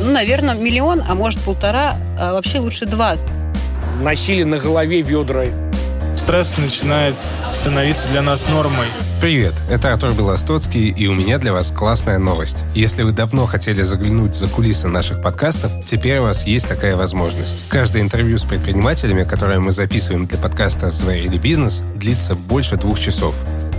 Ну, наверное, миллион, а может полтора, а вообще лучше два. Носили на голове ведра. Стресс начинает становиться для нас нормой. Привет, это Артур Белостоцкий, и у меня для вас классная новость. Если вы давно хотели заглянуть за кулисы наших подкастов, теперь у вас есть такая возможность. Каждое интервью с предпринимателями, которое мы записываем для подкаста «Заварили бизнес», длится больше двух часов.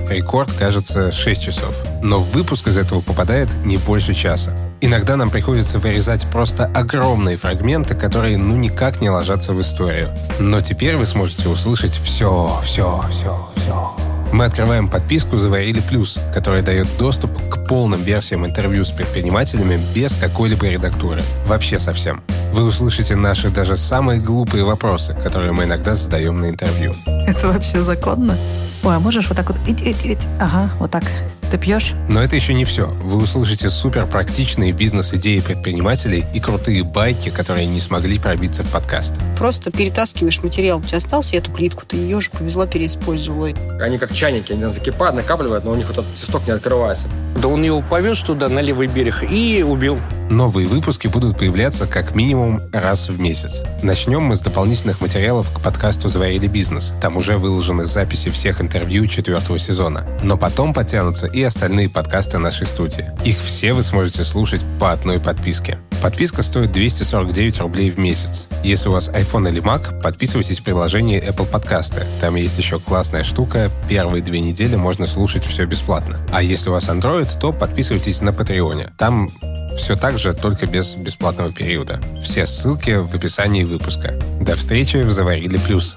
Рекорд, кажется, 6 часов. Но выпуск из этого попадает не больше часа. Иногда нам приходится вырезать просто огромные фрагменты, которые ну никак не ложатся в историю. Но теперь вы сможете услышать все, все, все, все. Мы открываем подписку «Заварили плюс», которая дает доступ к полным версиям интервью с предпринимателями без какой-либо редактуры. Вообще совсем. Вы услышите наши даже самые глупые вопросы, которые мы иногда задаем на интервью. Это вообще законно? Ой, а можешь вот так вот... Ить, ить, ить. Ага, вот так. Ты пьешь? Но это еще не все. Вы услышите супер практичные бизнес-идеи предпринимателей и крутые байки, которые не смогли пробиться в подкаст. Просто перетаскиваешь материал. У тебя остался эту плитку, ты ее же повезла, переиспользовала. Они как чайники, они закипают, накапливают, но у них вот этот цисток не открывается. Да он его повез туда, на левый берег, и убил. Новые выпуски будут появляться как минимум раз в месяц. Начнем мы с дополнительных материалов к подкасту «Заварили бизнес». Там уже выложены записи всех интервью четвертого сезона. Но потом потянутся и остальные подкасты нашей студии. Их все вы сможете слушать по одной подписке. Подписка стоит 249 рублей в месяц. Если у вас iPhone или Mac, подписывайтесь в приложении Apple Подкасты. Там есть еще классная штука. Первые две недели можно слушать все бесплатно. А если у вас Android, то подписывайтесь на Патреоне. Там все так же, только без бесплатного периода. Все ссылки в описании выпуска. До встречи в Заварили Плюс.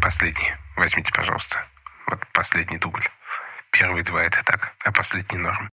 Последний. Возьмите, пожалуйста. Вот последний дубль. Первые два это так, а последний норм.